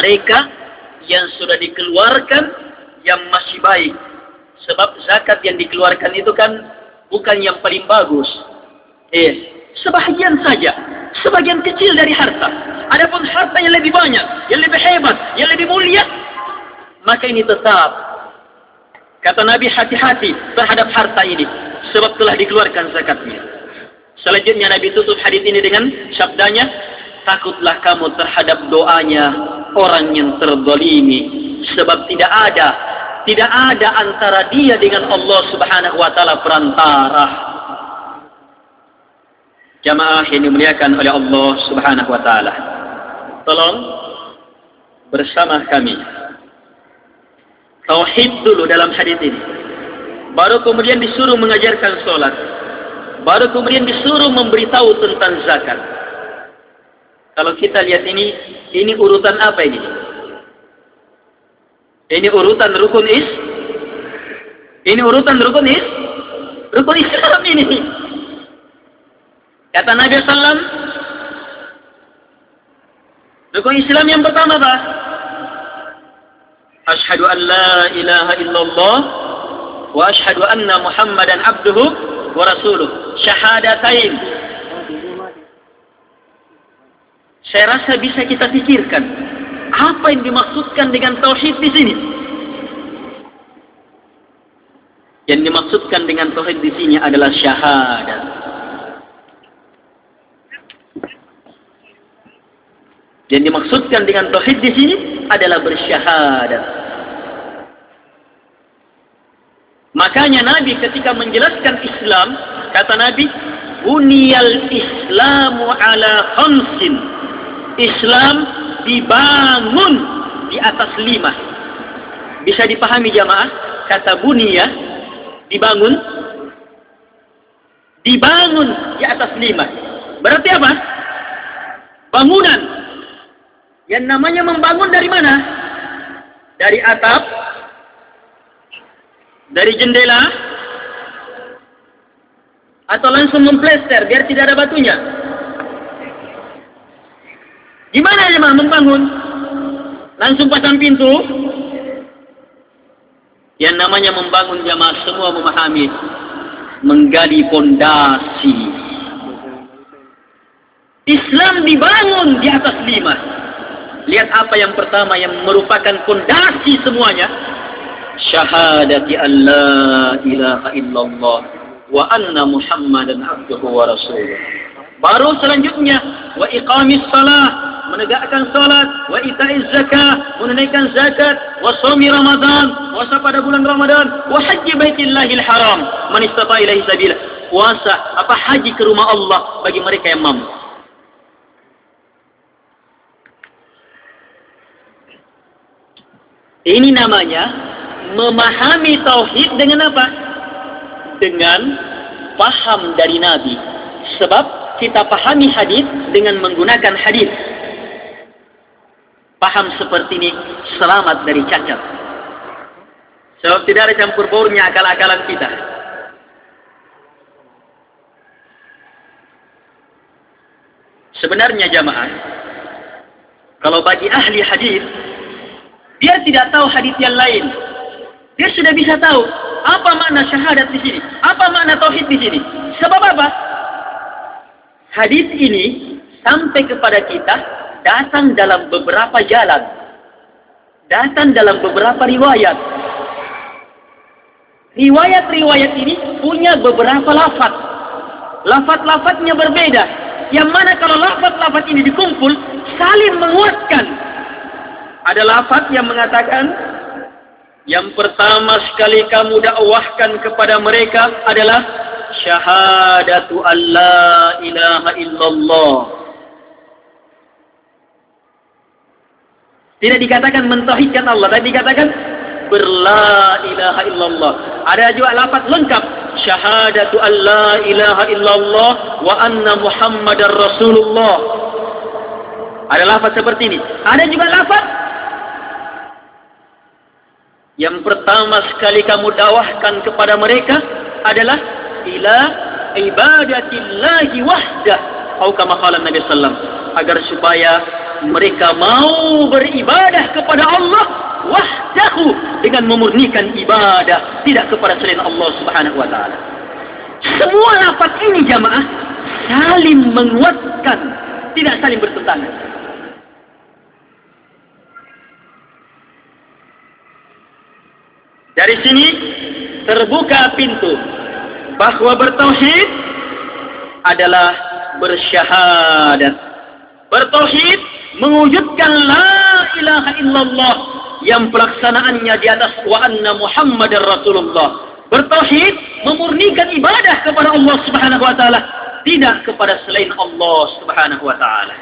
mereka yang sudah dikeluarkan yang masih baik. Sebab zakat yang dikeluarkan itu kan bukan yang paling bagus. Eh, sebahagian saja. Sebagian kecil dari harta. Adapun harta yang lebih banyak, yang lebih hebat, yang lebih mulia, maka ini tetap. Kata Nabi hati-hati terhadap harta ini. Sebab telah dikeluarkan zakatnya. Selanjutnya Nabi tutup hadis ini dengan sabdanya, takutlah kamu terhadap doanya orang yang terzalimi. Sebab tidak ada, tidak ada antara dia dengan Allah subhanahu wa ta'ala perantara. Jamaah yang dimuliakan oleh Allah subhanahu wa ta'ala. Tolong bersama kami. Tauhid dulu dalam hadis ini. Baru kemudian disuruh mengajarkan solat. Baru kemudian disuruh memberitahu tentang zakat. Kalau kita lihat ini, ini urutan apa ini? Ini urutan rukun is? Ini urutan rukun is? Rukun Islam ini. Kata Nabi Sallam, rukun Islam yang pertama apa? Ashhadu an la ilaha illallah wa ashhadu anna Muhammadan abduhu wa rasuluh. Syahadatain. Saya rasa bisa kita pikirkan apa yang dimaksudkan dengan tauhid di sini. Yang dimaksudkan dengan tauhid di sini adalah syahadat. Yang dimaksudkan dengan tauhid di sini adalah bersyahadat. Makanya Nabi ketika menjelaskan Islam, kata Nabi, "Buniyal Islamu ala khamsin." Islam dibangun di atas lima. Bisa dipahami jamaah? Kata bunia dibangun dibangun di atas lima. Berarti apa? Bangunan yang namanya membangun dari mana? Dari atap? Dari jendela? Atau langsung memplester biar tidak ada batunya? Gimana jemaah membangun? Langsung pasang pintu? Yang namanya membangun jemaah semua memahami. Menggali pondasi. Islam dibangun di atas lima. Lihat apa yang pertama yang merupakan fondasi semuanya. Syahadati an la ilaha illallah wa anna muhammadan abduhu wa rasuluh. Baru selanjutnya wa iqamis salah menegakkan salat, wa ita'iz zakah, menunaikan zakat, wa sawmi ramadan, puasa pada bulan Ramadan, wa haji baitillahil haram, man istata ilaihi sabila. Puasa apa haji ke rumah Allah bagi mereka yang mampu. Ini namanya memahami tauhid dengan apa? Dengan paham dari Nabi. Sebab kita pahami hadis dengan menggunakan hadis. Paham seperti ini selamat dari cacat. Sebab tidak ada campur baurnya akal-akalan kita. Sebenarnya jamaah, kalau bagi ahli hadis dia tidak tahu hadis yang lain. Dia sudah bisa tahu apa makna syahadat di sini, apa makna tauhid di sini. Sebab apa? Hadis ini sampai kepada kita datang dalam beberapa jalan. Datang dalam beberapa riwayat. Riwayat-riwayat ini punya beberapa lafaz. Lafaz-lafaznya berbeda. Yang mana kalau lafaz-lafaz ini dikumpul, saling menguatkan ada lafaz yang mengatakan yang pertama sekali kamu dakwahkan kepada mereka adalah syahadatu alla ilaha illallah. Tidak dikatakan mentauhidkan Allah, tapi dikatakan berla ilaha illallah. Ada juga lafaz lengkap syahadatu alla ilaha illallah wa anna muhammadar rasulullah. Ada lafaz seperti ini. Ada juga lafaz yang pertama sekali kamu dakwahkan kepada mereka adalah ila ibadatillahi wahdah. Atau kama qala Nabi sallam agar supaya mereka mau beribadah kepada Allah wahdahu dengan memurnikan ibadah tidak kepada selain Allah Subhanahu wa taala. Semua lafaz ini jamaah saling menguatkan, tidak saling bertentangan. Dari sini terbuka pintu bahawa bertauhid adalah bersyahadat. Bertauhid mewujudkan la ilaha illallah yang pelaksanaannya di atas wa anna Muhammadar Rasulullah. Bertauhid memurnikan ibadah kepada Allah Subhanahu wa taala, tidak kepada selain Allah Subhanahu wa taala.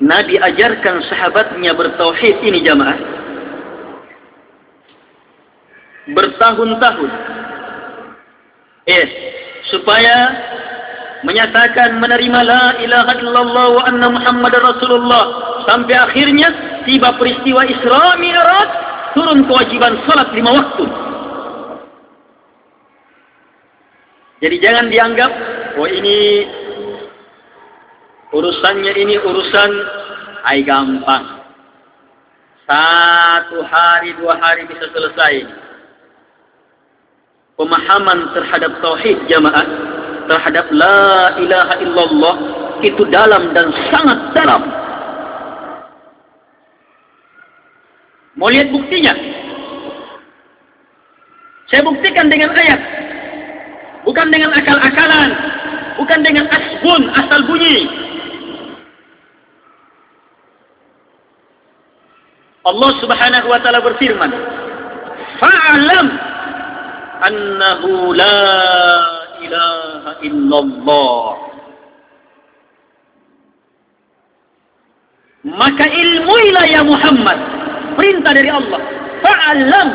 Nabi ajarkan sahabatnya bertauhid ini jamaah. Bertahun-tahun. Eh, supaya menyatakan menerima la ilaha illallah wa anna muhammad rasulullah sampai akhirnya tiba peristiwa Isra Mi'raj turun kewajiban salat lima waktu. Jadi jangan dianggap oh ini urusannya ini urusan ay gampang. Satu hari dua hari bisa selesai pemahaman terhadap tauhid jamaah terhadap la ilaha illallah itu dalam dan sangat dalam. Mau lihat buktinya? Saya buktikan dengan ayat. Bukan dengan akal-akalan. Bukan dengan asbun, asal bunyi. Allah subhanahu wa ta'ala berfirman. Fa'alam annahu la ilaha illallah. Maka ilmuilah ya Muhammad. Perintah dari Allah. Fa'alam.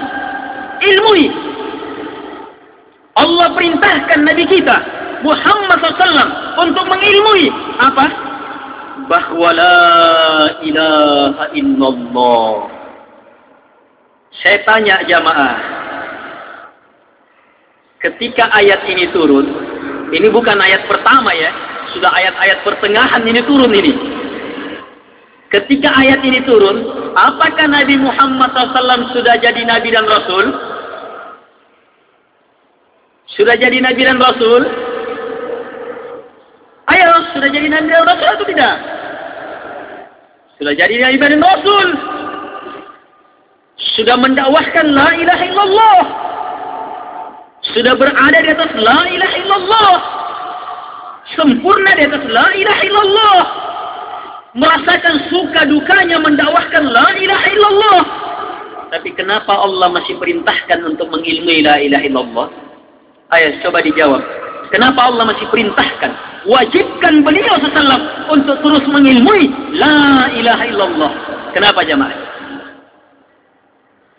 Ilmui. Allah perintahkan Nabi kita. Muhammad SAW. Untuk mengilmui. Apa? Bahawa la ilaha illallah. Saya tanya jamaah ketika ayat ini turun, ini bukan ayat pertama ya, sudah ayat-ayat pertengahan ini turun ini. Ketika ayat ini turun, apakah Nabi Muhammad SAW sudah jadi Nabi dan Rasul? Sudah jadi Nabi dan Rasul? Ayo, sudah jadi Nabi dan Rasul atau tidak? Sudah jadi Nabi dan Rasul. Sudah mendakwahkan la ilaha illallah sudah berada di atas la ilaha illallah. Sempurna di atas la ilaha illallah. Merasakan suka dukanya mendakwahkan la ilaha illallah. Tapi kenapa Allah masih perintahkan untuk mengilmui la ilaha illallah? Ayo coba dijawab. Kenapa Allah masih perintahkan wajibkan beliau sesallam untuk terus mengilmui la ilaha illallah? Kenapa jamaah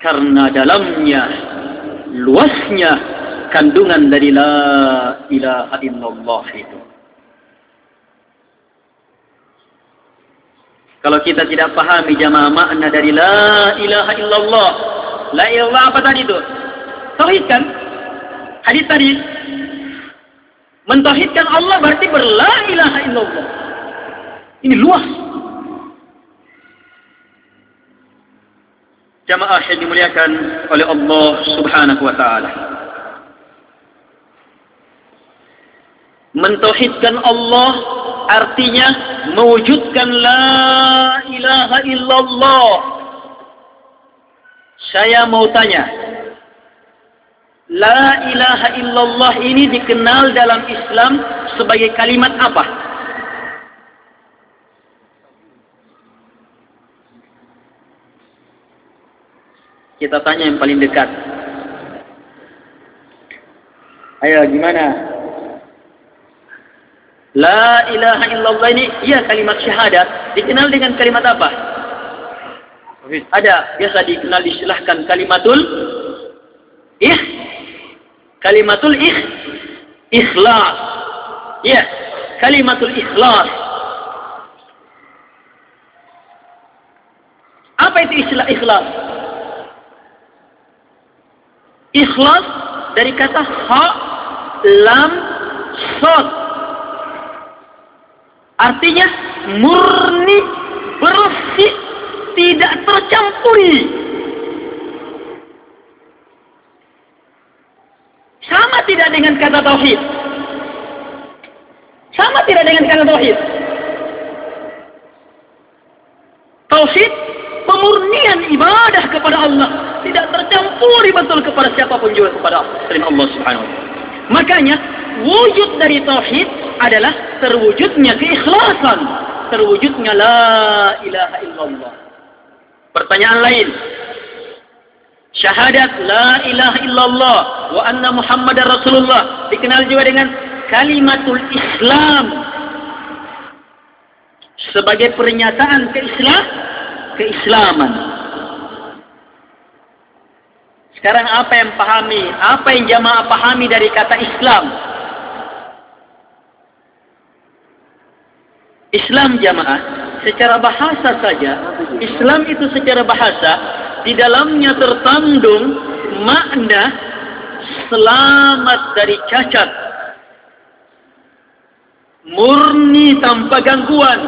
karena dalamnya luasnya kandungan dari la ilaha illallah itu. Kalau kita tidak pahami jamaah makna dari la ilaha illallah. La ilallah apa tadi itu? Tauhid kan? Hadis tadi. Mentauhidkan Allah berarti berla ilaha illallah. Ini luas. Jamaah yang dimuliakan oleh Allah subhanahu wa ta'ala. Mentauhidkan Allah artinya mewujudkan la ilaha illallah. Saya mau tanya la ilaha illallah ini dikenal dalam Islam sebagai kalimat apa? Kita tanya yang paling dekat. Ayo gimana La ilaha illallah ini iya kalimat syahadat. Dikenal dengan kalimat apa? Ada biasa dikenal disilahkan kalimatul ih kalimatul ih ikhlas. Ya, kalimatul ikhlas. Apa itu istilah ikhlas? Ikhlas dari kata ha, lam, sod. Artinya murni, bersih, tidak tercampuri. Sama tidak dengan kata tauhid? Sama tidak dengan kata tauhid? Tauhid pemurnian ibadah kepada Allah tidak tercampuri betul kepada siapapun juga kepada selain Allah Subhanahu wa taala. Makanya wujud dari tauhid adalah terwujudnya keikhlasan, terwujudnya la ilaha illallah. Pertanyaan lain. Syahadat la ilaha illallah wa anna muhammadar rasulullah dikenal juga dengan kalimatul islam sebagai pernyataan keislam keislaman sekarang apa yang pahami apa yang jamaah pahami dari kata Islam Islam jamaah secara bahasa saja Islam itu secara bahasa di dalamnya tertandung makna selamat dari cacat. Murni tanpa gangguan.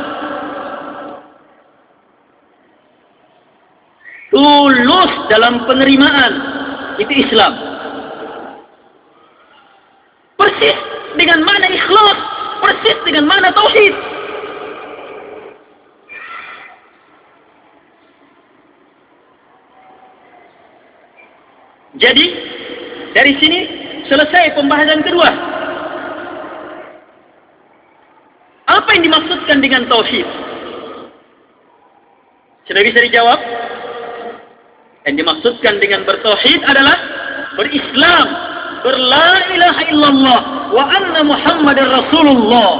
Tulus dalam penerimaan. Itu Islam. Persis dengan mana ikhlas. Persis dengan mana tauhid jadi dari sini selesai pembahasan kedua. Apa yang dimaksudkan dengan tauhid? Sudah bisa dijawab? Yang dimaksudkan dengan bertauhid adalah berislam, berla ilaha illallah wa anna muhammadar rasulullah.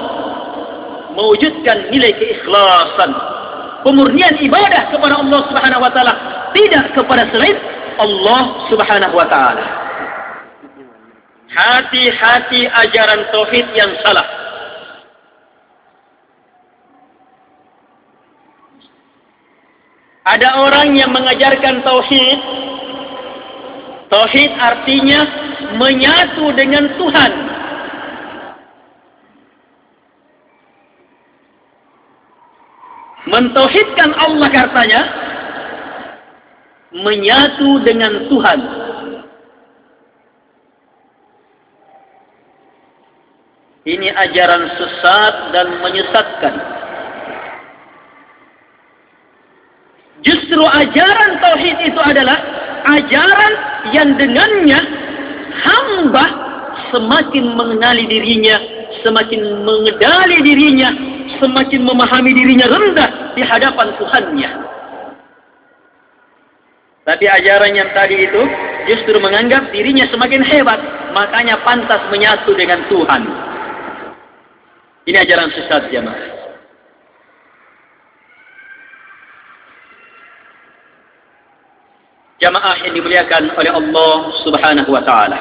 Mewujudkan nilai keikhlasan, pemurnian ibadah kepada Allah Subhanahu wa taala, tidak kepada selain Allah Subhanahu wa taala. Hati-hati ajaran tauhid yang salah. Ada orang yang mengajarkan tauhid. Tauhid artinya menyatu dengan Tuhan. Mentauhidkan Allah katanya menyatu dengan Tuhan. Ini ajaran sesat dan menyesatkan. Justru ajaran tauhid itu adalah ajaran yang dengannya hamba semakin mengenali dirinya, semakin mengendali dirinya, semakin memahami dirinya rendah di hadapan Tuhannya. Tapi ajaran yang tadi itu justru menganggap dirinya semakin hebat, makanya pantas menyatu dengan Tuhan. Ini ajaran sesat jemaah. jamaah yang dimuliakan oleh Allah Subhanahu wa taala.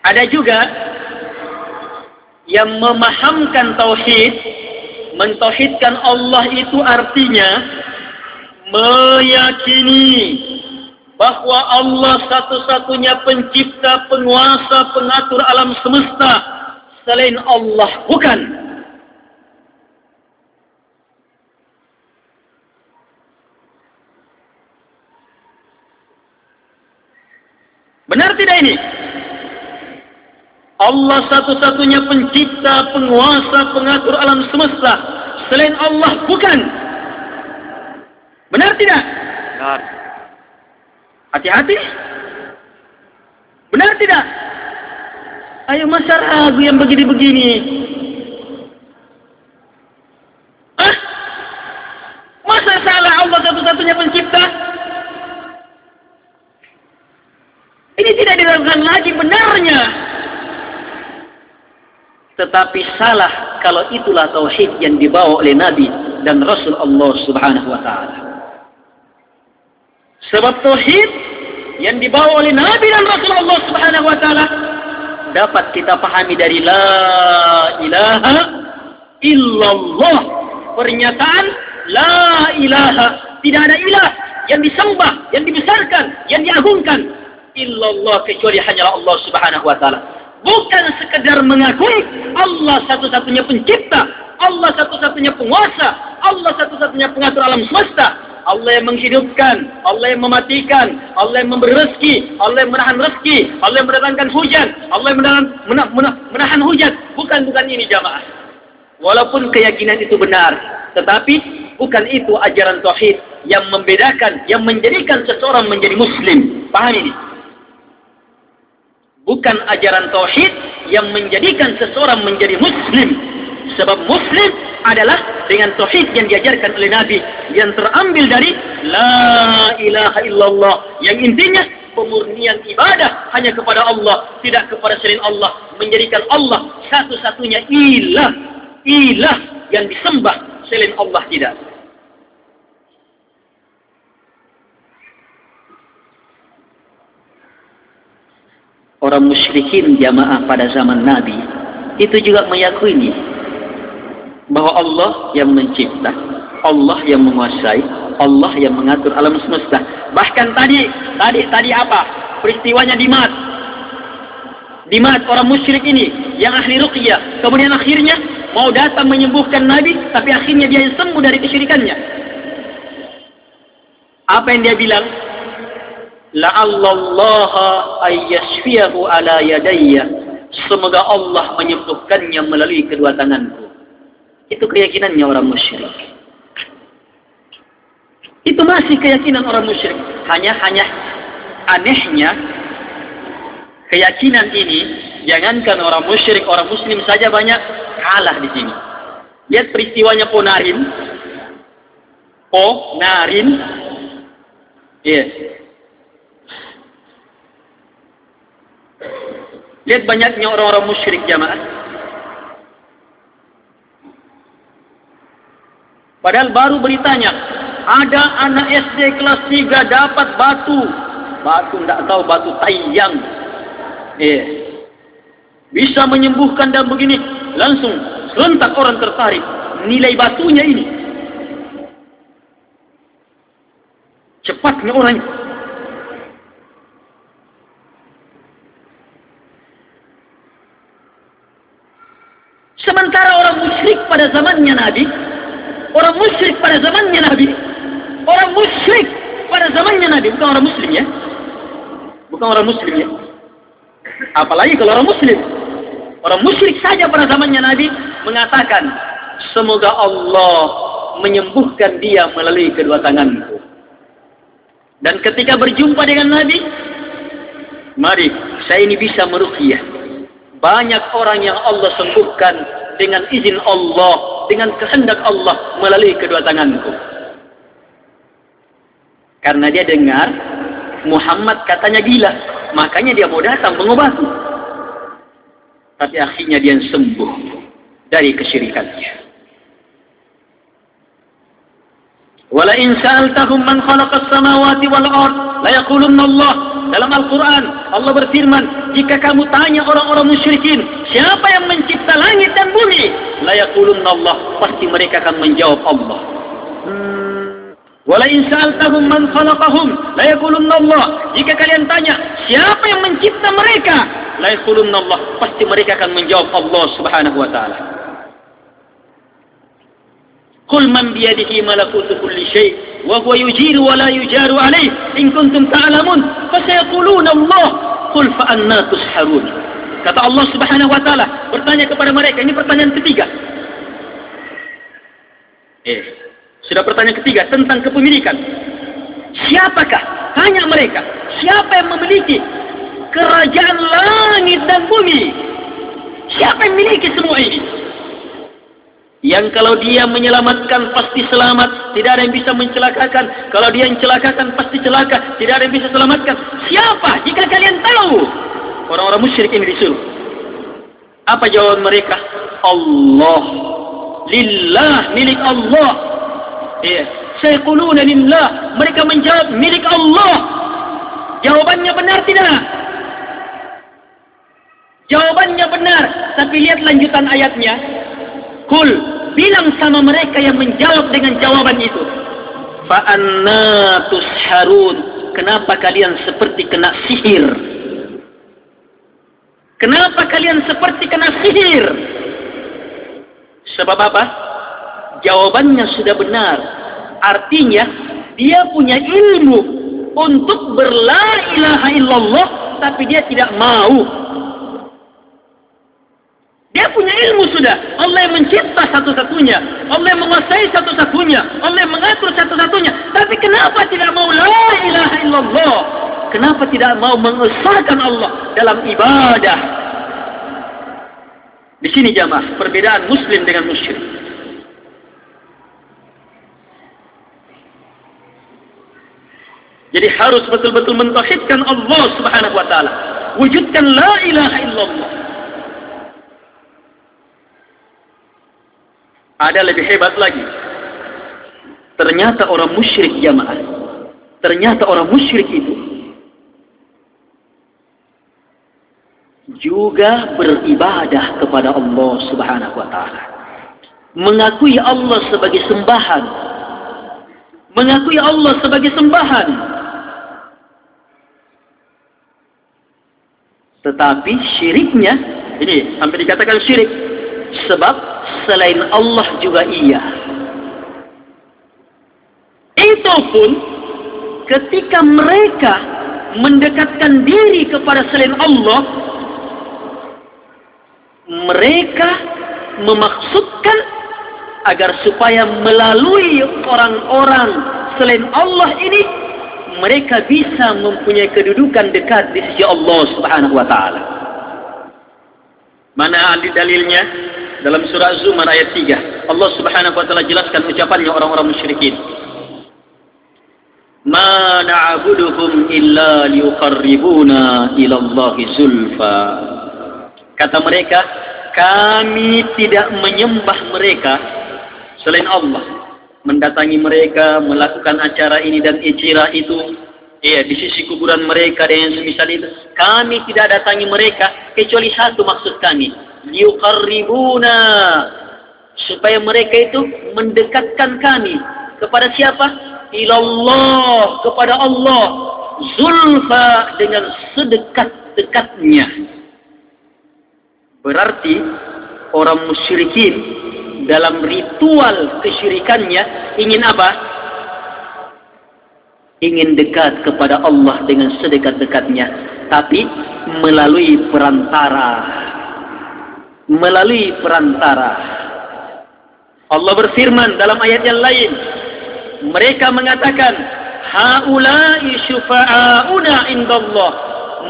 Ada juga yang memahamkan tauhid, mentauhidkan Allah itu artinya meyakini bahwa Allah satu-satunya pencipta, penguasa, pengatur alam semesta selain Allah bukan. Benar tidak ini? Allah satu-satunya pencipta, penguasa, pengatur alam semesta. Selain Allah bukan. Benar tidak? Benar. Hati-hati. Benar tidak? Ayo masa ragu yang begini-begini. Ah? Masa salah Allah satu-satunya pencipta? Ini tidak dilakukan lagi benarnya. Tetapi salah kalau itulah tauhid yang dibawa oleh Nabi dan Rasul Allah Subhanahu wa taala. Sebab tauhid yang dibawa oleh Nabi dan Rasul Allah Subhanahu wa taala dapat kita pahami dari la ilaha illallah. Pernyataan la ilaha tidak ada ilah yang disembah, yang dibesarkan, yang diagungkan illallah kecuali hanyalah Allah Subhanahu wa taala. Bukan sekedar mengakui Allah satu-satunya pencipta, Allah satu-satunya penguasa, Allah satu-satunya pengatur alam semesta, Allah yang menghidupkan, Allah yang mematikan, Allah yang memberi rezeki, Allah yang menahan rezeki, Allah yang mendatangkan hujan, Allah yang menahan, menah, menah, menahan hujan. Bukan bukan ini jamaah. Walaupun keyakinan itu benar, tetapi bukan itu ajaran tauhid yang membedakan, yang menjadikan seseorang menjadi muslim. Paham ini? Bukan ajaran tauhid yang menjadikan seseorang menjadi muslim. Sebab muslim adalah dengan tauhid yang diajarkan oleh Nabi yang terambil dari la ilaha illallah yang intinya pemurnian ibadah hanya kepada Allah tidak kepada selain Allah menjadikan Allah satu-satunya ilah ilah yang disembah selain Allah tidak orang musyrikin jamaah pada zaman Nabi itu juga meyakui ini bahwa Allah yang mencipta, Allah yang menguasai, Allah yang mengatur alam semesta. Bahkan tadi, tadi, tadi apa? Peristiwanya di Mat. Di Mat orang musyrik ini yang ahli ruqyah. Kemudian akhirnya mau datang menyembuhkan Nabi, tapi akhirnya dia sembuh dari kesyirikannya. Apa yang dia bilang? La'allallaha ayyashfiyahu ala yadayya. Semoga Allah menyembuhkannya melalui kedua tanganku. Itu keyakinannya orang musyrik. Itu masih keyakinan orang musyrik. Hanya hanya anehnya keyakinan ini jangankan orang musyrik, orang muslim saja banyak kalah di sini. Lihat peristiwanya Ponarin. Ponarin. Iya. Yeah. Lihat banyaknya orang-orang musyrik jamaah. Padahal baru beritanya, ada anak SD kelas 3 dapat batu. Batu tidak tahu batu tayang. Eh. Bisa menyembuhkan dan begini. Langsung serentak orang tertarik. Nilai batunya ini. Cepatnya orang Sementara orang musyrik pada zamannya Nabi orang musyrik pada zamannya Nabi. Orang musyrik pada zamannya Nabi. Bukan orang muslim ya. Bukan orang muslim ya. Apalagi kalau orang muslim. Orang musyrik saja pada zamannya Nabi mengatakan, semoga Allah menyembuhkan dia melalui kedua tanganku. Dan ketika berjumpa dengan Nabi, mari saya ini bisa meruqyah. Banyak orang yang Allah sembuhkan dengan izin Allah dengan kehendak Allah melalui kedua tanganku. Karena dia dengar Muhammad katanya gila, makanya dia mau datang mengobati. Tapi akhirnya dia sembuh dari kesyirikannya. Wala in sa'altahum man khalaqa as-samawati wal ard la yaqulunna Allah. Dalam Al-Quran Allah berfirman jika kamu tanya orang-orang musyrikin siapa yang mencipta langit dan bumi? La yaqulunna Allah pasti mereka akan menjawab Allah. Wala in sa'altahum man khalaqahum la yaqulunna Allah. Jika kalian tanya siapa yang mencipta mereka? La yaqulunna Allah pasti mereka akan menjawab Allah Subhanahu wa taala قل من بيده ملكوت كل شيء وهو يجير ولا يجار عليه إن كنتم تعلمون فسيقولون الله قل فأنا تسحرون kata Allah subhanahu wa ta'ala bertanya kepada mereka ini pertanyaan ketiga eh sudah pertanyaan ketiga tentang kepemilikan siapakah tanya mereka siapa yang memiliki kerajaan langit dan bumi siapa yang memiliki semua ini Yang kalau dia menyelamatkan pasti selamat, tidak ada yang bisa mencelakakan. Kalau dia mencelakakan pasti celaka, tidak ada yang bisa selamatkan. Siapa? Jika kalian tahu, orang-orang musyrik ini disuruh. Apa jawaban mereka? Allah. Lillah, milik Allah. Ya. Saya kuluna lillah. Mereka menjawab milik Allah. Jawabannya benar tidak? Jawabannya benar. Tapi lihat lanjutan ayatnya. Kul, bilang sama mereka yang menjawab dengan jawaban itu. fa'anna tusharun. Kenapa kalian seperti kena sihir? Kenapa kalian seperti kena sihir? Sebab apa? Jawabannya sudah benar. Artinya dia punya ilmu untuk berla ilaha illallah tapi dia tidak mau dia punya ilmu sudah. Allah yang mencipta satu-satunya. Allah yang menguasai satu-satunya. Allah yang mengatur satu-satunya. Tapi kenapa tidak mau la ilaha illallah? Kenapa tidak mau mengesahkan Allah dalam ibadah? Di sini jamaah, perbedaan muslim dengan musyrik. Jadi harus betul-betul mentauhidkan Allah Subhanahu wa taala. Wujudkan la ilaha illallah. Ada lebih hebat lagi. Ternyata orang musyrik jamaah. Ternyata orang musyrik itu juga beribadah kepada Allah Subhanahu wa taala. Mengakui Allah sebagai sembahan. Mengakui Allah sebagai sembahan. Tetapi syiriknya ini sampai dikatakan syirik sebab selain Allah juga iya. Itu pun ketika mereka mendekatkan diri kepada selain Allah, mereka memaksudkan agar supaya melalui orang-orang selain Allah ini mereka bisa mempunyai kedudukan dekat di sisi Allah Subhanahu wa taala. Mana dalilnya? Dalam surah Zumar ayat 3 Allah subhanahu wa ta'ala jelaskan ucapannya orang-orang musyrikin. Ma na'buduhum illa liuqarribuna ila Allahi zulfa. Kata mereka kami tidak menyembah mereka selain Allah. Mendatangi mereka melakukan acara ini dan ijira itu iya di sisi kuburan mereka dan yang semisal itu kami tidak datangi mereka kecuali satu maksud kami liuqarribuna supaya mereka itu mendekatkan kami kepada siapa? Ilallah kepada Allah zulfa dengan sedekat-dekatnya. Berarti orang musyrikin dalam ritual kesyirikannya ingin apa? Ingin dekat kepada Allah dengan sedekat-dekatnya, tapi melalui perantara melalui perantara. Allah berfirman dalam ayat yang lain. Mereka mengatakan, Haulai syufa'auna indallah.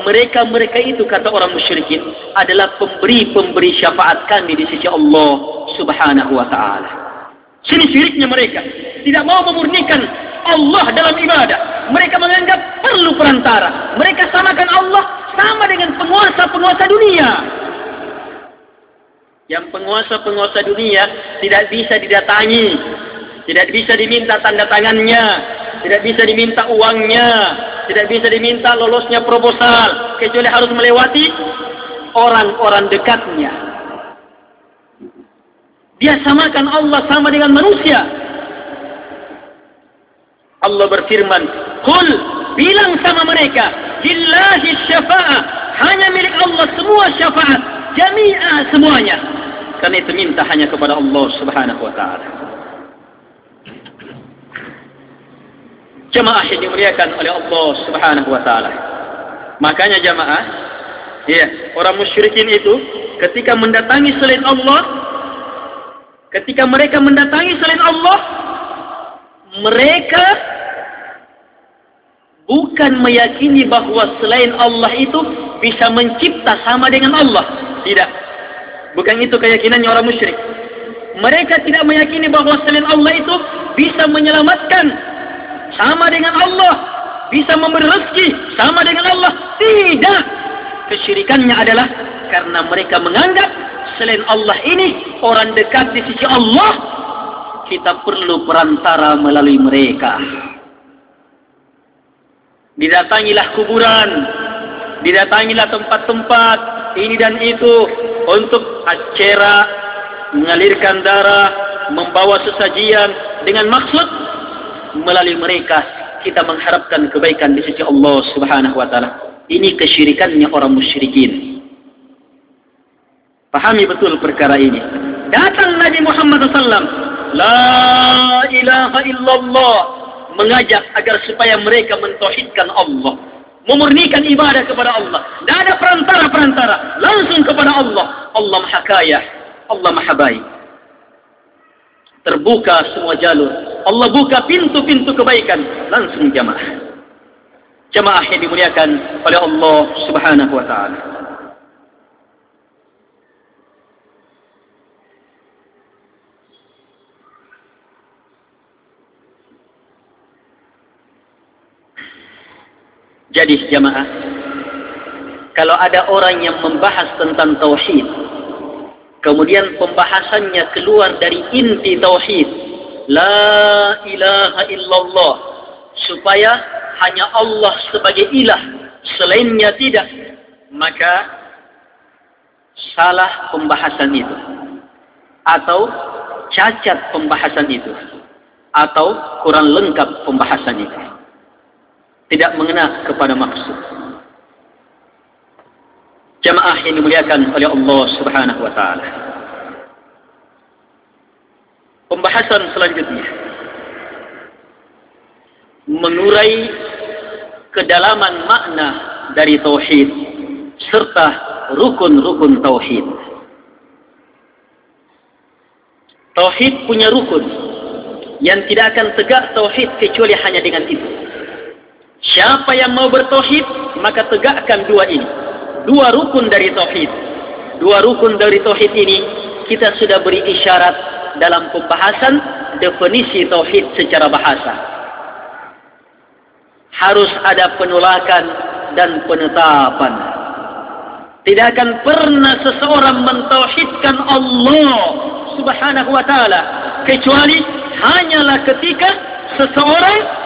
Mereka-mereka itu kata orang musyrikin adalah pemberi-pemberi syafaat kami di sisi Allah subhanahu wa ta'ala. Sini syiriknya mereka. Tidak mau memurnikan Allah dalam ibadah. Mereka menganggap perlu perantara. Mereka samakan Allah sama dengan penguasa-penguasa dunia yang penguasa-penguasa dunia tidak bisa didatangi, tidak bisa diminta tanda tangannya, tidak bisa diminta uangnya, tidak bisa diminta lolosnya proposal, kecuali harus melewati orang-orang dekatnya. Dia samakan Allah sama dengan manusia. Allah berfirman, Kul, bilang sama mereka, Lillahi syafa'ah, hanya milik Allah semua syafaat, jami'ah semuanya. Karena itu minta hanya kepada Allah subhanahu wa ta'ala. Jemaah yang dimuliakan oleh Allah subhanahu wa ta'ala. Makanya jemaah, ya, orang musyrikin itu ketika mendatangi selain Allah, ketika mereka mendatangi selain Allah, mereka bukan meyakini bahawa selain Allah itu bisa mencipta sama dengan Allah. Tidak. Bukan itu keyakinannya orang musyrik. Mereka tidak meyakini bahawa selain Allah itu bisa menyelamatkan sama dengan Allah. Bisa memberi rezeki sama dengan Allah. Tidak. Kesyirikannya adalah karena mereka menganggap selain Allah ini orang dekat di sisi Allah. Kita perlu perantara melalui mereka. Didatangilah kuburan. Didatangilah tempat-tempat ini dan itu untuk acara mengalirkan darah membawa sesajian dengan maksud melalui mereka kita mengharapkan kebaikan di sisi Allah Subhanahu wa taala. Ini kesyirikannya orang musyrikin. Pahami betul perkara ini. Datang Nabi Muhammad SAW. La ilaha illallah. Mengajak agar supaya mereka mentauhidkan Allah. Memurnikan ibadah kepada Allah. Tidak ada perantara-perantara. Langsung kepada Allah. Allah maha kaya. Allah maha baik. Terbuka semua jalur. Allah buka pintu-pintu kebaikan. Langsung jamaah. Jamaah yang dimuliakan oleh Allah subhanahu wa ta'ala. Jadi jamaah, kalau ada orang yang membahas tentang tauhid, kemudian pembahasannya keluar dari inti tauhid, la ilaha illallah, supaya hanya Allah sebagai ilah, selainnya tidak, maka salah pembahasan itu, atau cacat pembahasan itu, atau kurang lengkap pembahasan itu tidak mengena kepada maksud. Jamaah yang dimuliakan oleh Allah Subhanahu wa taala. Pembahasan selanjutnya mengurai kedalaman makna dari tauhid serta rukun-rukun tauhid. Tauhid punya rukun yang tidak akan tegak tauhid kecuali hanya dengan itu. Siapa yang mau bertauhid, maka tegakkan dua ini. Dua rukun dari tauhid. Dua rukun dari tauhid ini kita sudah beri isyarat dalam pembahasan definisi tauhid secara bahasa. Harus ada penolakan dan penetapan. Tidak akan pernah seseorang mentauhidkan Allah Subhanahu wa taala kecuali hanyalah ketika seseorang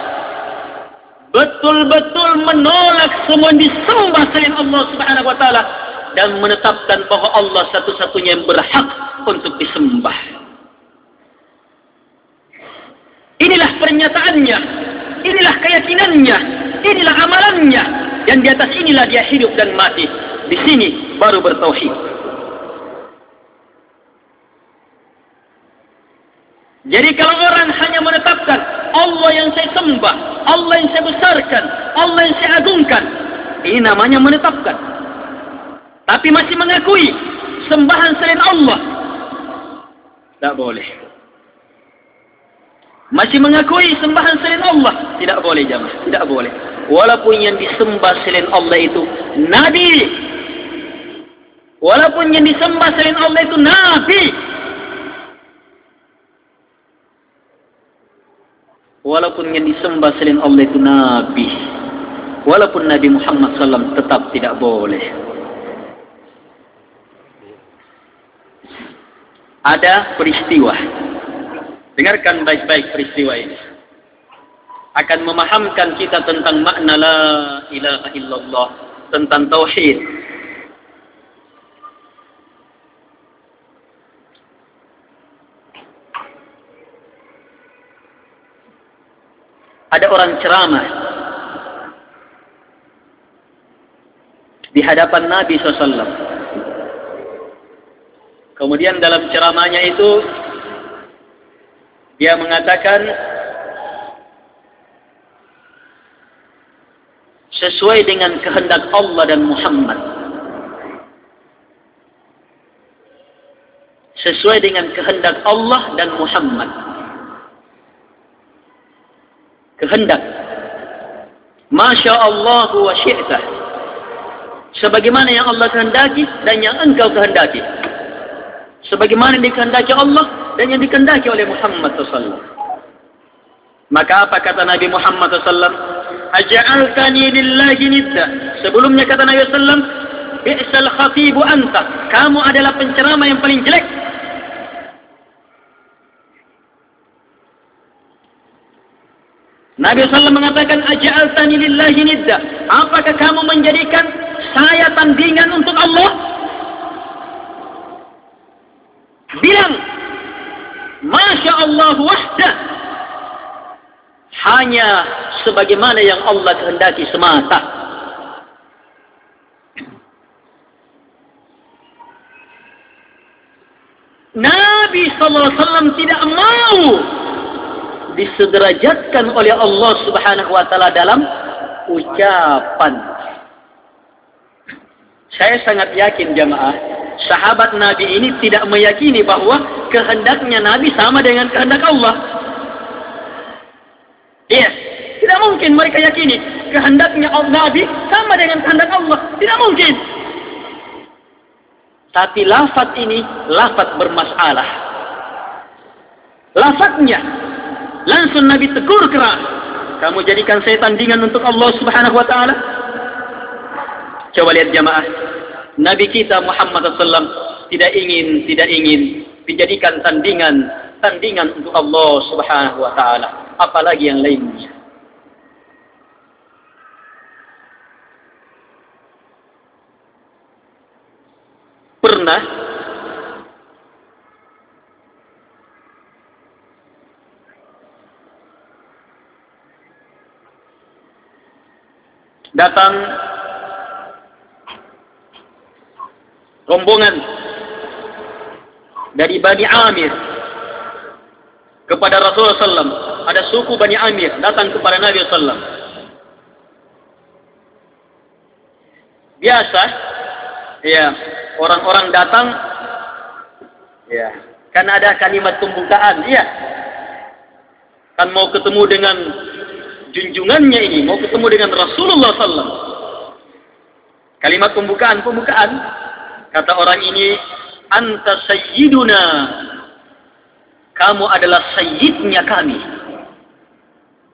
betul-betul menolak semua yang disembah selain Allah Subhanahu wa taala dan menetapkan bahawa Allah satu-satunya yang berhak untuk disembah. Inilah pernyataannya, inilah keyakinannya, inilah amalannya yang di atas inilah dia hidup dan mati. Di sini baru bertauhid. Jadi kalau orang hanya menetapkan Allah yang saya sembah, Allah yang saya besarkan, Allah yang saya agungkan, ini namanya menetapkan. Tapi masih mengakui sembahan selain Allah, tak boleh. Masih mengakui sembahan selain Allah, tidak boleh jamaah, tidak boleh. Walaupun yang disembah selain Allah itu Nabi, walaupun yang disembah selain Allah itu Nabi, walaupun yang disembah selain Allah itu Nabi. Walaupun Nabi Muhammad SAW tetap tidak boleh. Ada peristiwa. Dengarkan baik-baik peristiwa ini. Akan memahamkan kita tentang makna la ilaha illallah tentang tauhid ada orang ceramah di hadapan Nabi SAW. Kemudian dalam ceramahnya itu dia mengatakan sesuai dengan kehendak Allah dan Muhammad. Sesuai dengan kehendak Allah dan Muhammad kehendak. Masya Allah wa syi'tah. Sebagaimana yang Allah kehendaki dan yang engkau kehendaki. Sebagaimana dikehendaki Allah dan yang dikehendaki oleh Muhammad SAW. Maka apa kata Nabi Muhammad SAW? Aja'altani lillahi nidda. Sebelumnya kata Nabi SAW, Bi'sal khatibu anta. Kamu adalah penceramah yang paling jelek Nabi SAW mengatakan ajal tani lillahi nidda. Apakah kamu menjadikan saya tandingan untuk Allah? Bilang, Masya Allah wahda. hanya sebagaimana yang Allah kehendaki semata. Nabi sallallahu alaihi wasallam tidak mau disederajatkan oleh Allah Subhanahu wa taala dalam ucapan. Saya sangat yakin jamaah, sahabat Nabi ini tidak meyakini bahawa kehendaknya Nabi sama dengan kehendak Allah. Iya. Tidak mungkin mereka yakini kehendaknya Allah Nabi sama dengan kehendak Allah. Tidak mungkin. Tapi lafaz ini lafaz bermasalah. Lafaznya langsung Nabi tegur keras. Kamu jadikan saya tandingan untuk Allah Subhanahu wa taala? Coba lihat jamaah. Nabi kita Muhammad SAW tidak ingin tidak ingin dijadikan tandingan tandingan untuk Allah Subhanahu wa taala apalagi yang lainnya. Pernah datang rombongan dari Bani Amir kepada Rasulullah SAW ada suku Bani Amir datang kepada Nabi sallallahu Biasa ya, orang-orang datang ya, kan ada kalimat pembukaan, ya. Kan mau ketemu dengan junjungannya ini, mau ketemu dengan Rasulullah sallallahu Kalimat pembukaan, pembukaan. Kata orang ini anta sayyiduna. Kamu adalah sayyidnya kami.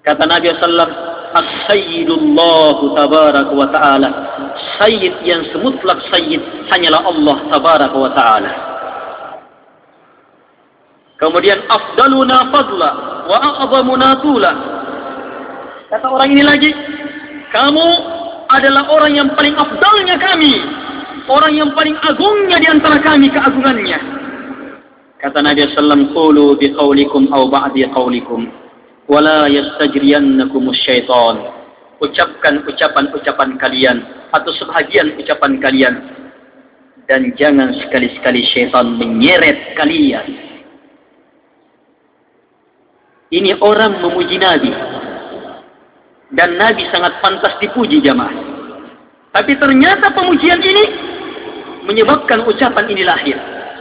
Kata Nabi sallallahu As-Sayyidullahu tabaraka wa ta'ala. Sayyid yang semutlak sayyid Hanyalah Allah tabaraka wa ta'ala. Kemudian Afdaluna fadla Wa a'zamuna tula Kata orang ini lagi Kamu adalah orang yang paling afdalnya kami. Orang yang paling agungnya di antara kami keagungannya. Kata Nabi wasallam Qulu biqaulikum au ba'di qaulikum wala yastajriyannakum syaitan. Ucapkan ucapan-ucapan kalian atau sebahagian ucapan kalian. Dan jangan sekali-sekali syaitan menyeret kalian. Ini orang memuji Nabi dan Nabi sangat pantas dipuji jamaah. Tapi ternyata pemujian ini menyebabkan ucapan ini lahir.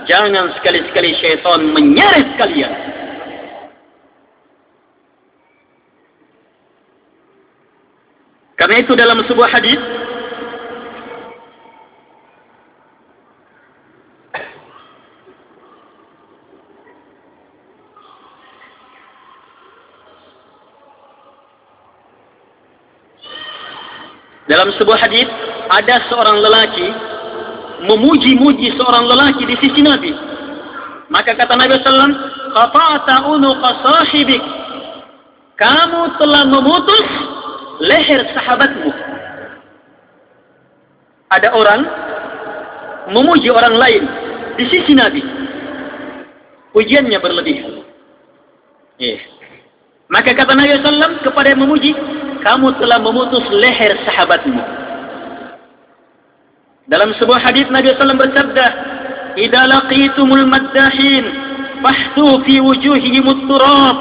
Jangan sekali-sekali syaitan menyeret kalian. Karena itu dalam sebuah hadis Dalam sebuah hadis ada seorang lelaki memuji-muji seorang lelaki di sisi Nabi. Maka kata Nabi wasallam, "Qata'ta unuqa sahibik." Kamu telah memutus leher sahabatmu. Ada orang memuji orang lain di sisi Nabi. Pujiannya berlebihan. Eh. Maka kata Nabi SAW kepada yang memuji, kamu telah memutus leher sahabatmu. Dalam sebuah hadis Nabi SAW bersabda, "Idza laqitumul maddahin, fahtu fi wujuhihim turab."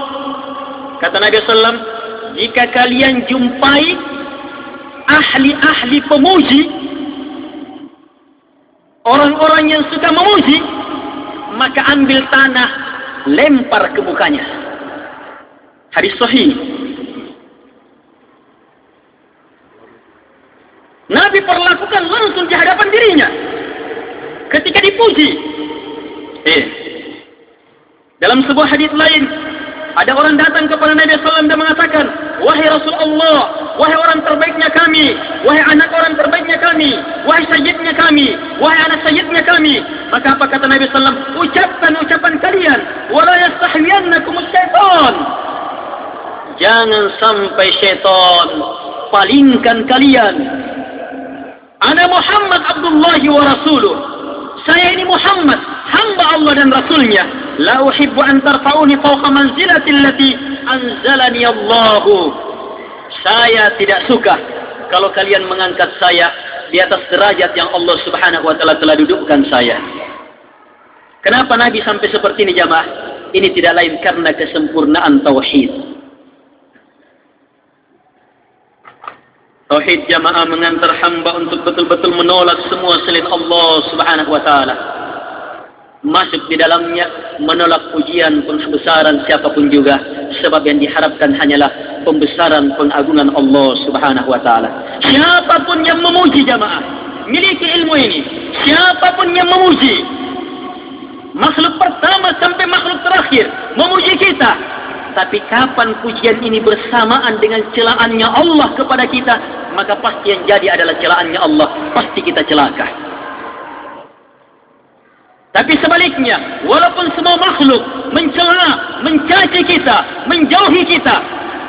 Kata Nabi SAW, jika kalian jumpai ahli-ahli pemuji orang-orang yang suka memuji maka ambil tanah lempar ke mukanya hadis sahih Nabi perlakukan langsung di hadapan dirinya ketika dipuji eh dalam sebuah hadis lain ada orang datang kepada Nabi SAW dan mengatakan, Wahai Rasulullah, wahai orang terbaiknya kami, wahai anak orang terbaiknya kami, wahai sayyidnya kami, wahai anak sayyidnya kami. Maka apa kata Nabi SAW? Ucapkan ucapan kalian, wala yastahwiyannakum syaitan. Jangan sampai syaitan palingkan kalian. Ana Muhammad Abdullah wa Rasuluh. Saya ini Muhammad, hamba Allah dan Rasulnya. La uhibbu an tarfa'uni fawqa manzilati allati anzalani Allahu. Saya tidak suka kalau kalian mengangkat saya di atas derajat yang Allah Subhanahu wa taala telah dudukkan saya. Kenapa Nabi sampai seperti ini jamaah? Ini tidak lain karena kesempurnaan tauhid. Tauhid jamaah mengantar hamba untuk betul-betul menolak semua selain Allah Subhanahu wa taala. Masuk di dalamnya menolak pujian pembesaran siapapun juga sebab yang diharapkan hanyalah pembesaran pengagungan Allah Subhanahu wa taala. Siapapun yang memuji jamaah, miliki ilmu ini, siapapun yang memuji makhluk pertama sampai makhluk terakhir memuji kita. Tapi kapan pujian ini bersamaan dengan celaannya Allah kepada kita, maka pasti yang jadi adalah celaannya Allah, pasti kita celaka. Tapi sebaliknya, walaupun semua makhluk mencela, mencaci kita, menjauhi kita,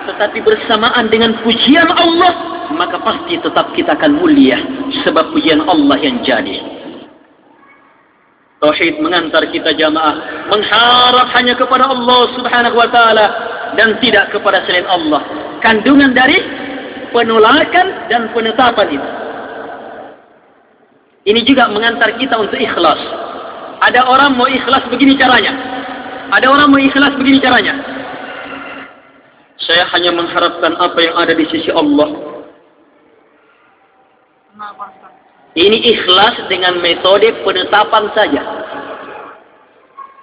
tetapi bersamaan dengan pujian Allah, maka pasti tetap kita akan mulia sebab pujian Allah yang jadi. Tauhid mengantar kita jamaah mengharap hanya kepada Allah Subhanahu wa taala dan tidak kepada selain Allah. Kandungan dari penolakan dan penetapan itu. Ini juga mengantar kita untuk ikhlas. Ada orang mau ikhlas begini caranya. Ada orang mau ikhlas begini caranya. Saya hanya mengharapkan apa yang ada di sisi Allah. Ini ikhlas dengan metode penetapan saja.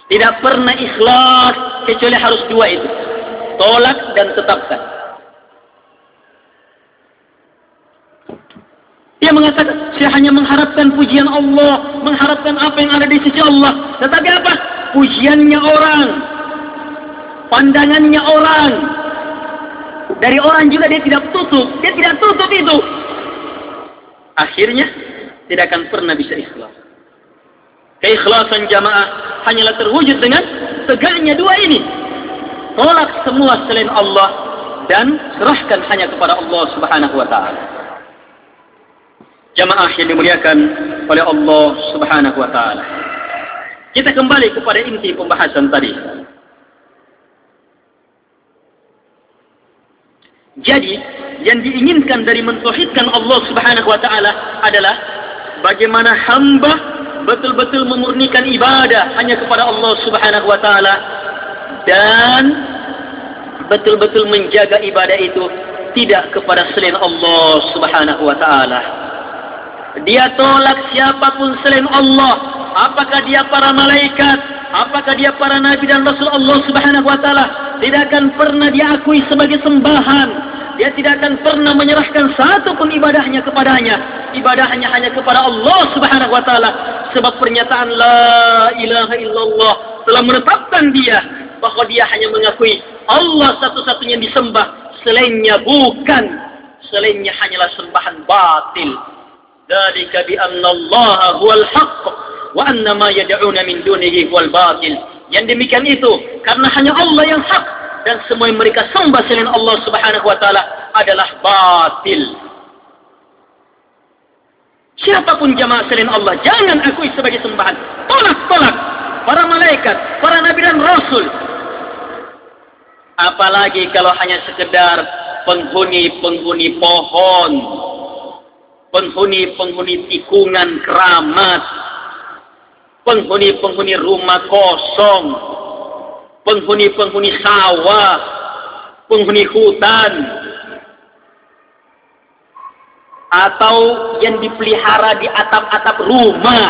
Tidak pernah ikhlas kecuali harus dua itu. Tolak dan tetapkan. Dia mengatakan, saya hanya mengharapkan pujian Allah, mengharapkan apa yang ada di sisi Allah. Tetapi apa? Pujiannya orang. Pandangannya orang. Dari orang juga dia tidak tutup. Dia tidak tutup itu. Akhirnya, tidak akan pernah bisa ikhlas. Keikhlasan jamaah hanyalah terwujud dengan tegaknya dua ini. Tolak semua selain Allah dan serahkan hanya kepada Allah Subhanahu wa taala. Jamaah yang dimuliakan oleh Allah Subhanahu wa taala. Kita kembali kepada inti pembahasan tadi. Jadi, yang diinginkan dari mentauhidkan Allah Subhanahu wa taala adalah bagaimana hamba betul-betul memurnikan ibadah hanya kepada Allah Subhanahu wa taala dan betul-betul menjaga ibadah itu tidak kepada selain Allah Subhanahu wa taala. Dia tolak siapapun selain Allah, apakah dia para malaikat, apakah dia para nabi dan rasul Allah Subhanahu wa taala, tidak akan pernah diakui sebagai sembahan, dia tidak akan pernah menyerahkan satu pun ibadahnya kepadanya. Ibadahnya hanya kepada Allah subhanahu wa ta'ala. Sebab pernyataan La ilaha illallah telah menetapkan dia. Bahawa dia hanya mengakui Allah satu-satunya disembah. Selainnya bukan. Selainnya hanyalah sembahan batil. Dalika bi anna Allah huwal haqq. Wa anna ma yada'una min dunihi huwal batil. Yang demikian itu. Karena hanya Allah yang hak dan semua yang mereka sembah selain Allah Subhanahu wa taala adalah batil. Siapapun jamaah selain Allah jangan akui sebagai sembahan. Tolak, tolak. Para malaikat, para nabi dan rasul. Apalagi kalau hanya sekedar penghuni-penghuni pohon, penghuni-penghuni tikungan keramat, penghuni-penghuni rumah kosong, penghuni-penghuni sawah, penghuni hutan, atau yang dipelihara di atap-atap rumah.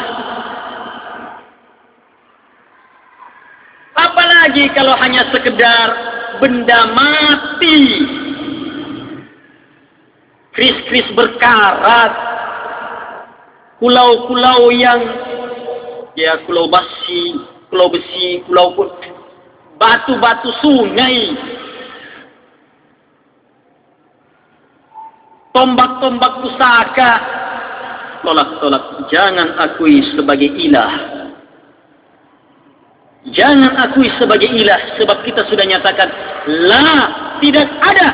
Apalagi kalau hanya sekedar benda mati, kris-kris berkarat, pulau-pulau yang ya pulau basi, pulau besi, pulau batu-batu sungai, tombak-tombak pusaka, tolak-tolak, jangan akui sebagai ilah. Jangan akui sebagai ilah sebab kita sudah nyatakan la tidak ada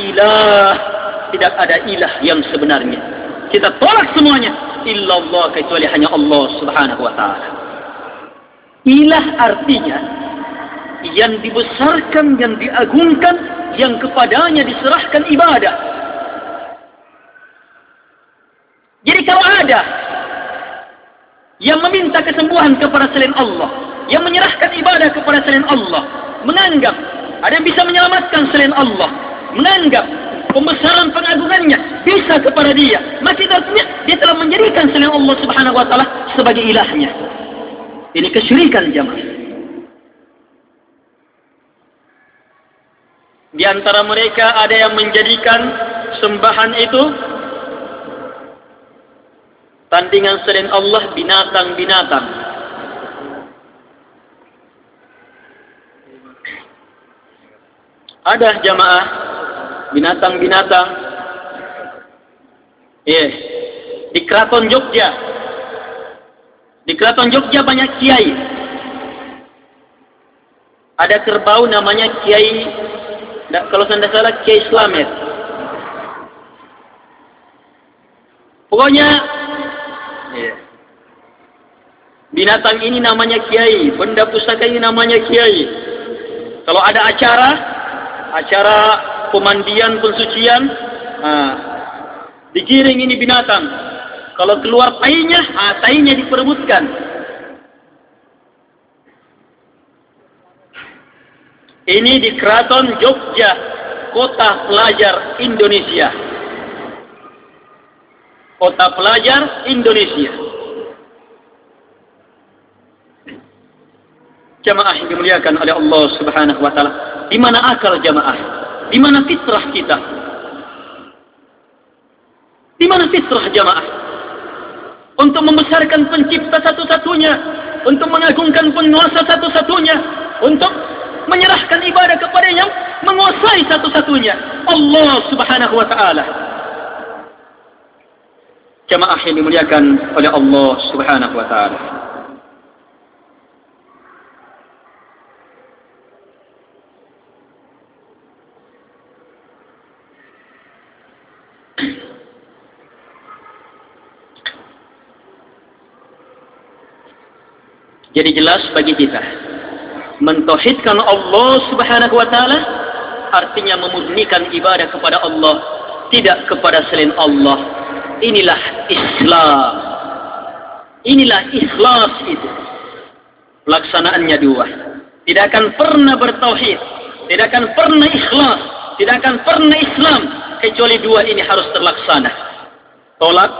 ilah tidak ada ilah yang sebenarnya. Kita tolak semuanya illallah kecuali hanya Allah Subhanahu wa taala. Ilah artinya yang dibesarkan, yang diagungkan, yang kepadanya diserahkan ibadah. Jadi kalau ada yang meminta kesembuhan kepada selain Allah, yang menyerahkan ibadah kepada selain Allah, menganggap ada yang bisa menyelamatkan selain Allah, menganggap pembesaran pengagungannya bisa kepada dia. Masih artinya dia telah menjadikan selain Allah Subhanahu wa taala sebagai ilahnya. Ini kesyirikan jemaah. Di antara mereka ada yang menjadikan sembahan itu tandingan selain Allah binatang-binatang. Ada jamaah binatang-binatang. Eh, di Keraton Jogja. Di Keraton Jogja banyak kiai. Ada kerbau namanya Kiai kalau saya tidak salah Kiai Slamet. Pokoknya yeah. binatang ini namanya Kiai, benda pusaka ini namanya Kiai. Kalau ada acara, acara pemandian pensucian ha, digiring ini binatang kalau keluar tainya ha, tainya diperebutkan ini di keraton Jogja kota pelajar Indonesia kota pelajar Indonesia jamaah yang dimuliakan oleh Allah subhanahu wa ta'ala di mana akal jamaah di mana fitrah kita? Di mana fitrah jamaah? Untuk membesarkan pencipta satu-satunya, untuk mengagungkan penguasa satu-satunya, untuk menyerahkan ibadah kepada yang menguasai satu-satunya, Allah Subhanahu wa taala. Jamaah yang dimuliakan oleh Allah Subhanahu wa taala. Jadi jelas bagi kita mentauhidkan Allah Subhanahu wa taala artinya memurnikan ibadah kepada Allah tidak kepada selain Allah. Inilah Islam. Inilah ikhlas itu. Pelaksanaannya dua. Tidak akan pernah bertauhid, tidak akan pernah ikhlas, tidak akan pernah Islam kecuali dua ini harus terlaksana. Tolak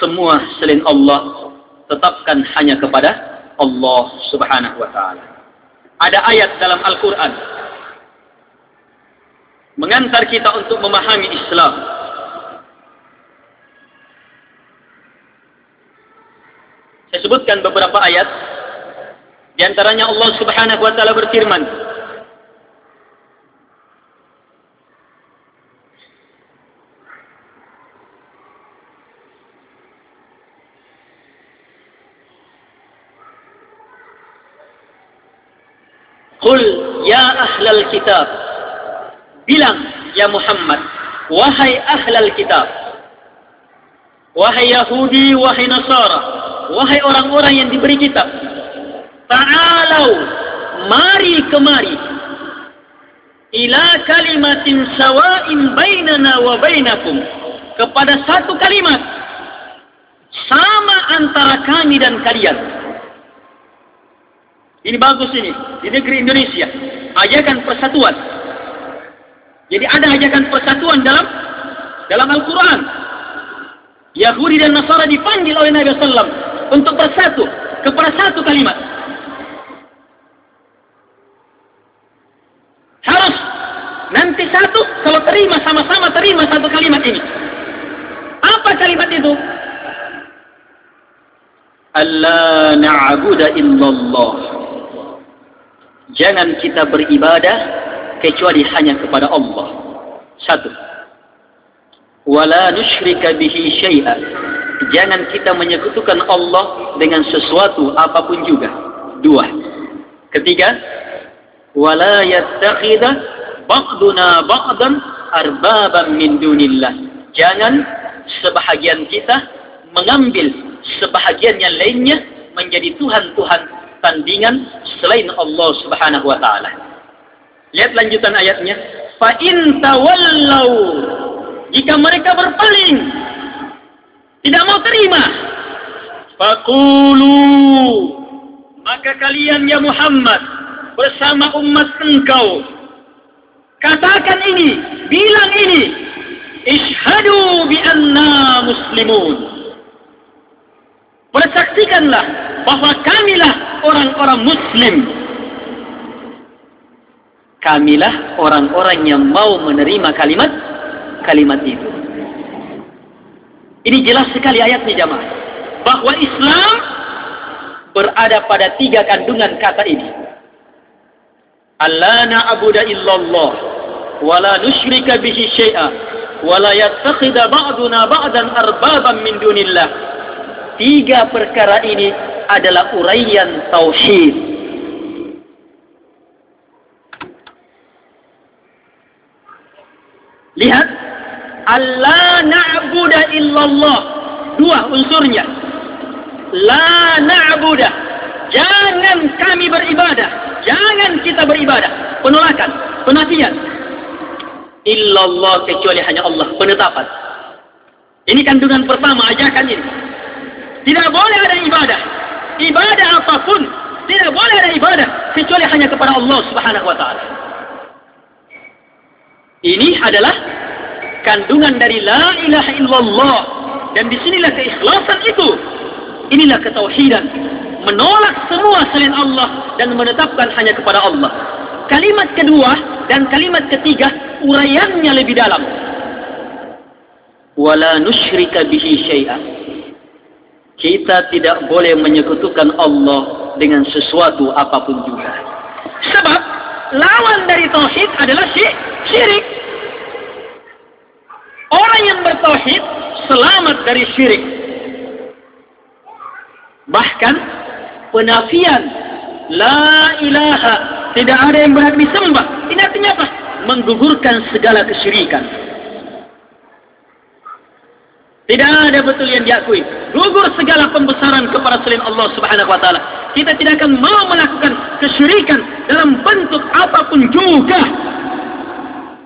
semua selain Allah, tetapkan hanya kepada Allah Subhanahu wa taala. Ada ayat dalam Al-Qur'an mengantar kita untuk memahami Islam. Saya sebutkan beberapa ayat di antaranya Allah Subhanahu wa taala berfirman Qul ya ahlal kitab. Bilang ya Muhammad, wahai ahlal kitab. Wahai Yahudi, wahai Nasara, wahai orang-orang yang diberi kitab. Ta'alau, mari kemari. Ila kalimatin sawa'in bainana wa bainakum. Kepada satu kalimat. Sama antara kami dan kalian. Ini bagus ini. Di negeri Indonesia. Ajakan persatuan. Jadi ada ajakan persatuan dalam dalam Al-Quran. Yahudi dan Nasara dipanggil oleh Nabi SAW untuk bersatu kepada satu kalimat. Harus nanti satu kalau terima sama-sama terima satu kalimat ini. Apa kalimat itu? Allah na'budu illallah jangan kita beribadah kecuali hanya kepada Allah. Satu. Wala nusyrika bihi syai'a. Jangan kita menyekutukan Allah dengan sesuatu apapun juga. Dua. Ketiga, wala yattakhidha ba'duna ba'dan arbaban min dunillah. Jangan sebahagian kita mengambil sebahagian yang lainnya menjadi tuhan-tuhan tandingan selain Allah Subhanahu wa taala. Lihat lanjutan ayatnya. Fa in tawallau jika mereka berpaling tidak mau terima faqulu maka kalian ya Muhammad bersama umat engkau katakan ini bilang ini ishadu bi anna muslimun persaksikanlah bahwa kamilah orang-orang muslim. Kamilah orang-orang yang mau menerima kalimat kalimat itu. Ini jelas sekali ayatnya jamaah. Bahwa Islam berada pada tiga kandungan kata ini. Allah na'budu illallah wa la nusyrika bihi syai'a wa la yattakhidha ba'duna ba'dan arbaban min dunillah. Tiga perkara ini adalah uraian tauhid. Lihat Allah na'budu illallah. Dua unsurnya. La na'budu jangan kami beribadah. Jangan kita beribadah. Penolakan penafian illallah kecuali hanya Allah. Penetapan. Ini kandungan pertama ajakan ini. Tidak boleh ada ibadah ibadah apapun tidak boleh ada ibadah kecuali hanya kepada Allah Subhanahu wa taala. Ini adalah kandungan dari la ilaha illallah. Dan disinilah keikhlasan itu. Inilah ketauhidan. Menolak semua selain Allah dan menetapkan hanya kepada Allah. Kalimat kedua dan kalimat ketiga uraiannya lebih dalam. Wala nusyrika bihi syai'a kita tidak boleh menyekutukan Allah dengan sesuatu apapun juga sebab lawan dari tauhid adalah syirik Orang yang bertauhid selamat dari syirik. Bahkan penafian la ilaha tidak ada yang berhak disembah. Ini artinya apa? Menggugurkan segala kesyirikan. Tidak ada betul yang diakui. Gugur segala pembesaran kepada selain Allah Subhanahu wa taala. Kita tidak akan mau melakukan kesyirikan dalam bentuk apapun juga.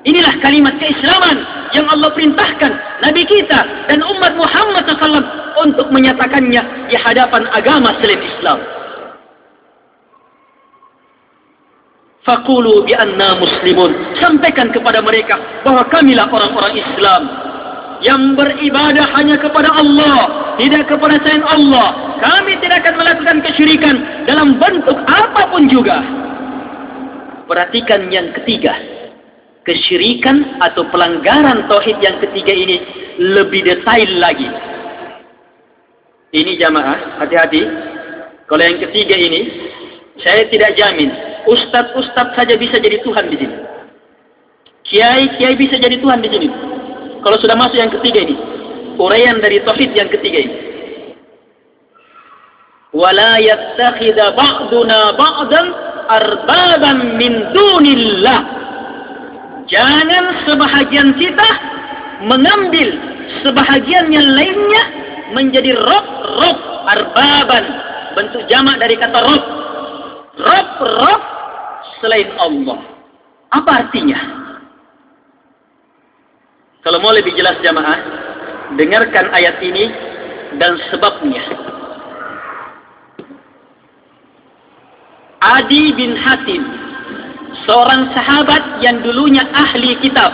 Inilah kalimat keislaman yang Allah perintahkan Nabi kita dan umat Muhammad SAW untuk menyatakannya di hadapan agama selain Islam. Fakulu bi anna muslimun. Sampaikan kepada mereka bahawa kamilah orang-orang Islam yang beribadah hanya kepada Allah, tidak kepada selain Allah. Kami tidak akan melakukan kesyirikan dalam bentuk apapun juga. Perhatikan yang ketiga kesyirikan atau pelanggaran tauhid yang ketiga ini lebih detail lagi. Ini jamaah, hati-hati. Kalau yang ketiga ini, saya tidak jamin ustaz-ustaz saja bisa jadi Tuhan di sini. Kiai-kiai bisa jadi Tuhan di sini. Kalau sudah masuk yang ketiga ini, uraian dari tauhid yang ketiga ini. Wala yattakhidha ba'duna ba'dan arbaban min dunillah. Jangan sebahagian kita mengambil sebahagian yang lainnya menjadi rob-rob arbaban. Bentuk jamak dari kata rob. Rob-rob selain Allah. Apa artinya? Kalau mau lebih jelas jamaah, dengarkan ayat ini dan sebabnya. Adi bin Hatim seorang sahabat yang dulunya ahli kitab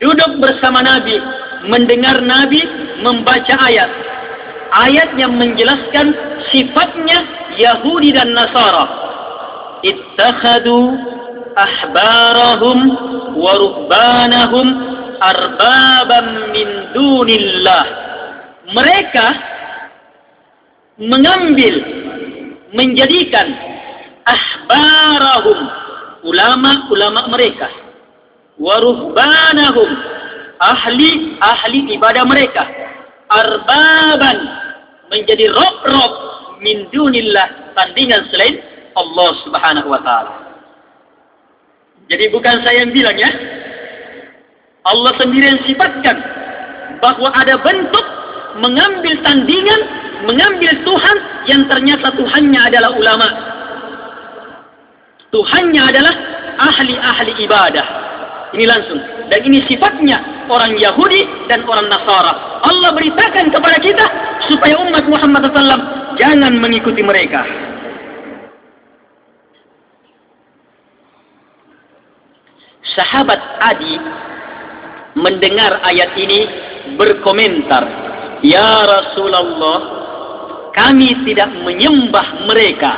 duduk bersama Nabi mendengar Nabi membaca ayat ayat yang menjelaskan sifatnya Yahudi dan Nasara ittakhadu ahbarahum wa ruhbanahum arbaban min dunillah. Mereka mengambil menjadikan ahbarahum ulama-ulama mereka waruhbanahum ahli-ahli ibadah mereka arbaban menjadi rob-rob min dunillah tandingan selain Allah subhanahu wa ta'ala jadi bukan saya yang bilang ya Allah sendiri yang sifatkan bahawa ada bentuk mengambil tandingan mengambil Tuhan yang ternyata Tuhannya adalah ulama. Tuhannya adalah ahli-ahli ibadah. Ini langsung. Dan ini sifatnya orang Yahudi dan orang Nasara. Allah beritakan kepada kita supaya umat Muhammad SAW jangan mengikuti mereka. Sahabat Adi mendengar ayat ini berkomentar, Ya Rasulullah, kami tidak menyembah mereka.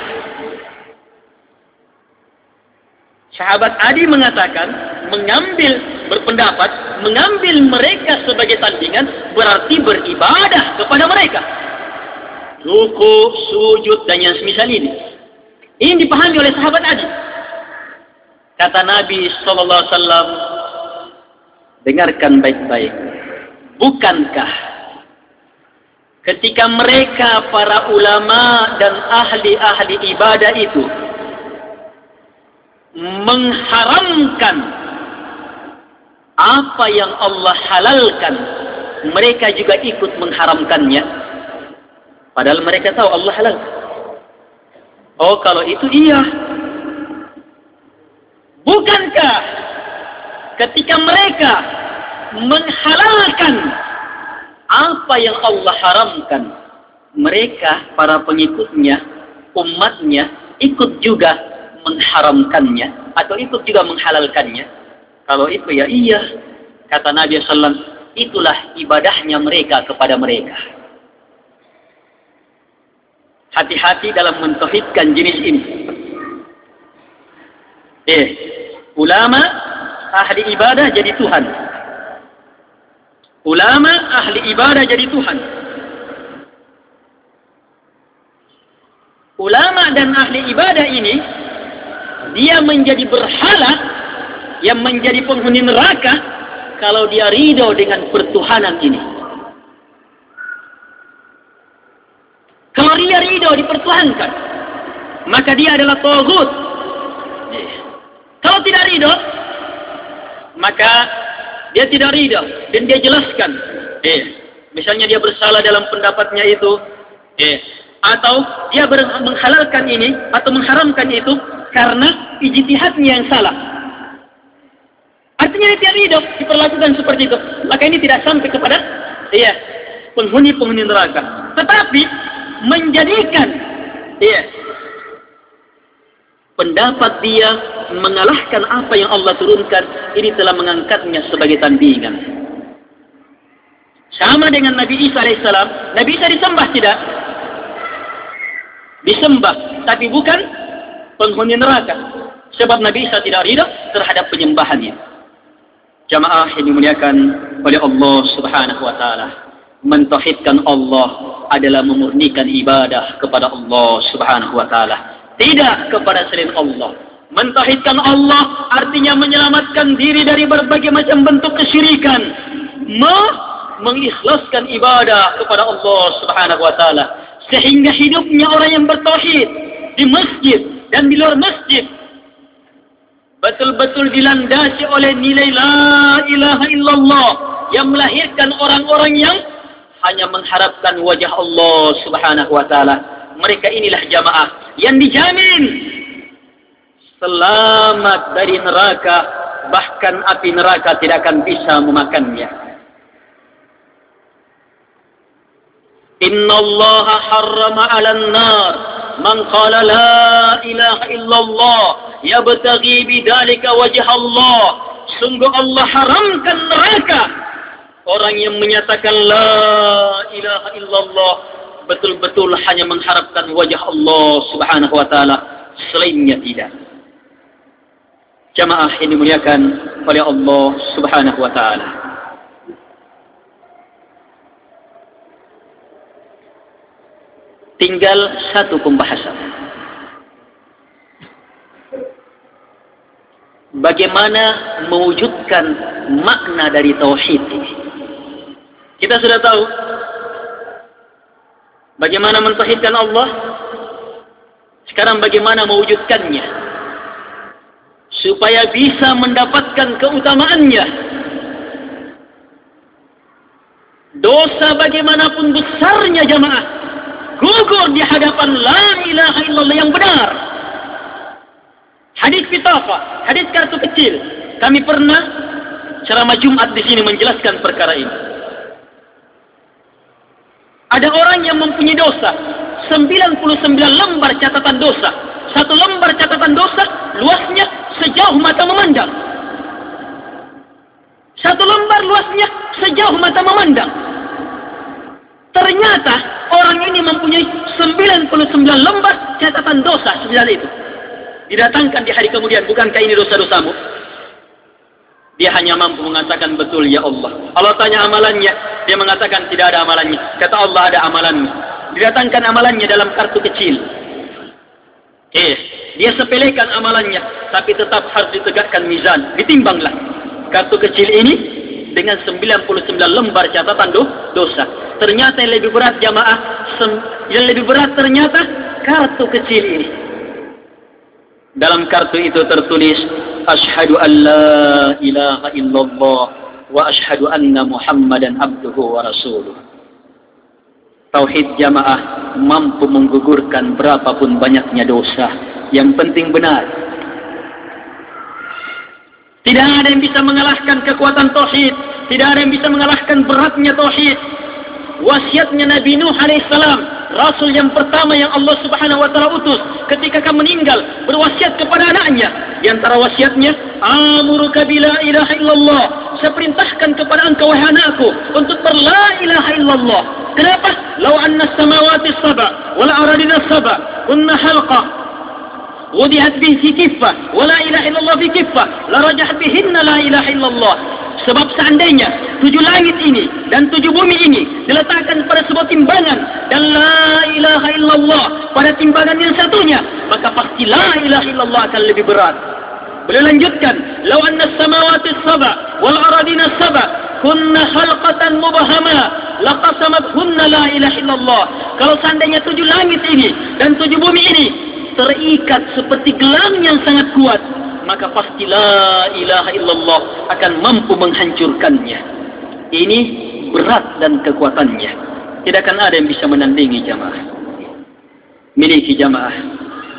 Sahabat Adi mengatakan, mengambil berpendapat, mengambil mereka sebagai tandingan berarti beribadah kepada mereka. Ruku, sujud dan yang semisal ini. Ini dipahami oleh sahabat Adi. Kata Nabi sallallahu alaihi wasallam, dengarkan baik-baik. Bukankah ketika mereka para ulama dan ahli-ahli ibadah itu mengharamkan apa yang Allah halalkan mereka juga ikut mengharamkannya padahal mereka tahu Allah halal oh kalau itu iya bukankah ketika mereka menghalalkan apa yang Allah haramkan mereka para pengikutnya umatnya ikut juga mengharamkannya atau ikut juga menghalalkannya? Kalau itu ya iya. Kata Nabi SAW, itulah ibadahnya mereka kepada mereka. Hati-hati dalam mentauhidkan jenis ini. Eh, ulama ahli ibadah jadi Tuhan. Ulama ahli ibadah jadi Tuhan. Ulama dan ahli ibadah ini dia menjadi berhala yang menjadi penghuni neraka kalau dia ridho dengan pertuhanan ini. Kalau dia ridho dipertuhankan, maka dia adalah togut. Kalau tidak ridho, maka dia tidak ridho dan dia jelaskan. Eh, misalnya dia bersalah dalam pendapatnya itu, eh, atau dia menghalalkan ini atau mengharamkan itu karena ijtihadnya yang salah. Artinya dia tidak hidup diperlakukan seperti itu. Maka ini tidak sampai kepada iya, penghuni-penghuni neraka. Tetapi menjadikan iya, pendapat dia mengalahkan apa yang Allah turunkan ini telah mengangkatnya sebagai tandingan. Sama dengan Nabi Isa AS. Nabi Isa disembah tidak? Disembah. Tapi bukan penghuni neraka. Sebab Nabi Isa tidak ridha terhadap penyembahannya. Jamaah yang dimuliakan oleh Allah subhanahu wa ta'ala. Mentauhidkan Allah adalah memurnikan ibadah kepada Allah subhanahu wa ta'ala. Tidak kepada selain Allah. Mentauhidkan Allah artinya menyelamatkan diri dari berbagai macam bentuk kesyirikan. Ma mengikhlaskan ibadah kepada Allah subhanahu wa ta'ala. Sehingga hidupnya orang yang bertauhid di masjid dan di luar masjid betul-betul dilandasi oleh nilai la ilaha illallah yang melahirkan orang-orang yang hanya mengharapkan wajah Allah subhanahu wa ta'ala mereka inilah jamaah yang dijamin selamat dari neraka bahkan api neraka tidak akan bisa memakannya. Inna Allah harrama ala nar man qala la ilaha illallah yabtaghi bidzalika wajh Allah sungguh Allah haramkan neraka. Orang yang menyatakan la ilaha illallah betul-betul hanya mengharapkan wajah Allah subhanahu wa ta'ala selainnya tidak jamaah ini muliakan oleh Allah subhanahu wa ta'ala tinggal satu pembahasan. Bagaimana mewujudkan makna dari tauhid ini? Kita sudah tahu bagaimana mentauhidkan Allah. Sekarang bagaimana mewujudkannya? Supaya bisa mendapatkan keutamaannya. Dosa bagaimanapun besarnya jamaah gugur di hadapan la ilaha illallah yang benar. Hadis fitafa, hadis kartu kecil. Kami pernah ceramah Jumat di sini menjelaskan perkara ini. Ada orang yang mempunyai dosa, 99 lembar catatan dosa. Satu lembar catatan dosa, luasnya sejauh mata memandang. Satu lembar luasnya sejauh mata memandang. Ternyata orang ini mempunyai 99 lembar catatan dosa sembilan itu. Didatangkan di hari kemudian, bukankah ini dosa-dosamu? Dia hanya mampu mengatakan betul ya Allah. Allah tanya amalannya, dia mengatakan tidak ada amalannya. Kata Allah ada amalannya. Didatangkan amalannya dalam kartu kecil. Eh, dia sepelekan amalannya, tapi tetap harus ditegakkan mizan. Ditimbanglah kartu kecil ini dengan 99 lembar catatan do, dosa. Ternyata yang lebih berat jamaah, yang lebih berat ternyata kartu kecil ini. Dalam kartu itu tertulis, An la ilaha illallah wa ashadu anna muhammadan abduhu wa rasuluh. Tauhid jamaah mampu menggugurkan berapapun banyaknya dosa. Yang penting benar. Tidak ada yang bisa mengalahkan kekuatan tauhid. Tidak ada yang bisa mengalahkan beratnya tauhid. Wasiatnya Nabi Nuh alaihissalam, rasul yang pertama yang Allah Subhanahu wa taala utus ketika akan meninggal, berwasiat kepada anaknya. Di antara wasiatnya, "Amuruka bila ilaha illallah." Saya perintahkan kepada engkau wahai anakku untuk berla ilaha illallah. Kenapa? Lau anna samawati sab'a wal aradina sab'a kunna halqa wudihat bih fi kiffah wa la ilaha illallah fi kiffah la rajahat bihinna la ilaha illallah sebab seandainya tujuh langit ini dan tujuh bumi ini diletakkan pada sebuah timbangan dan la ilaha illallah pada timbangan yang satunya maka pasti la ilaha illallah akan lebih berat. Beliau lanjutkan law anna samawati sab'a wal aradina sab'a kunna khalqatan mubahama laqasamat hunna la ilaha illallah. Kalau seandainya tujuh langit ini dan tujuh bumi ini terikat seperti gelang yang sangat kuat maka pasti la ilaha illallah akan mampu menghancurkannya. Ini berat dan kekuatannya. Tidak akan ada yang bisa menandingi jamaah. Miliki jamaah.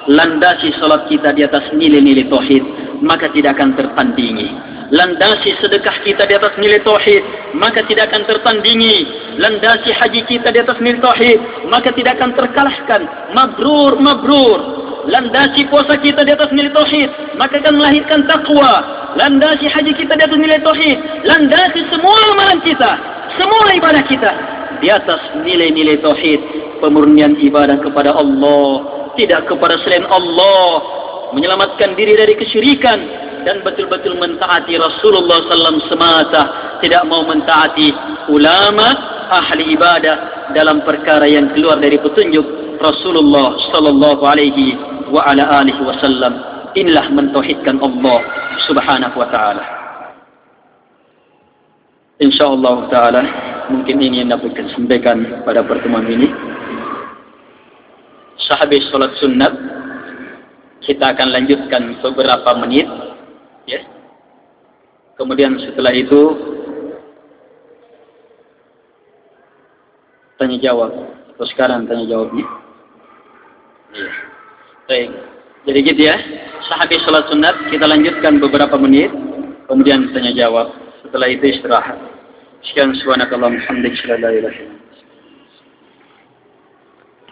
Landasi salat kita di atas nilai-nilai tauhid maka tidak akan tertandingi. Landasi sedekah kita di atas nilai tauhid maka tidak akan tertandingi. Landasi haji kita di atas nilai tauhid maka tidak akan terkalahkan. Mabrur mabrur landasi puasa kita di atas nilai tauhid maka akan melahirkan takwa landasi haji kita di atas nilai tauhid landasi semua amalan kita semua ibadah kita di atas nilai-nilai tauhid pemurnian ibadah kepada Allah tidak kepada selain Allah menyelamatkan diri dari kesyirikan dan betul-betul mentaati Rasulullah sallam semata tidak mau mentaati ulama ahli ibadah dalam perkara yang keluar dari petunjuk Rasulullah sallallahu alaihi wa ala alihi wasallam inilah mentauhidkan Allah subhanahu wa ta'ala. Insyaallah ta'ala mungkin ini yang dapat kita sampaikan pada pertemuan ini. Sahabat salat sunnat kita akan lanjutkan beberapa menit ya. Kemudian setelah itu tanya jawab. Atau sekarang tanya jawabnya. Ya Baik. Jadi gitu ya. Sahabat salat sunat kita lanjutkan beberapa menit. Kemudian tanya jawab. Setelah itu istirahat. Sekian subhanakallahumma hamdika la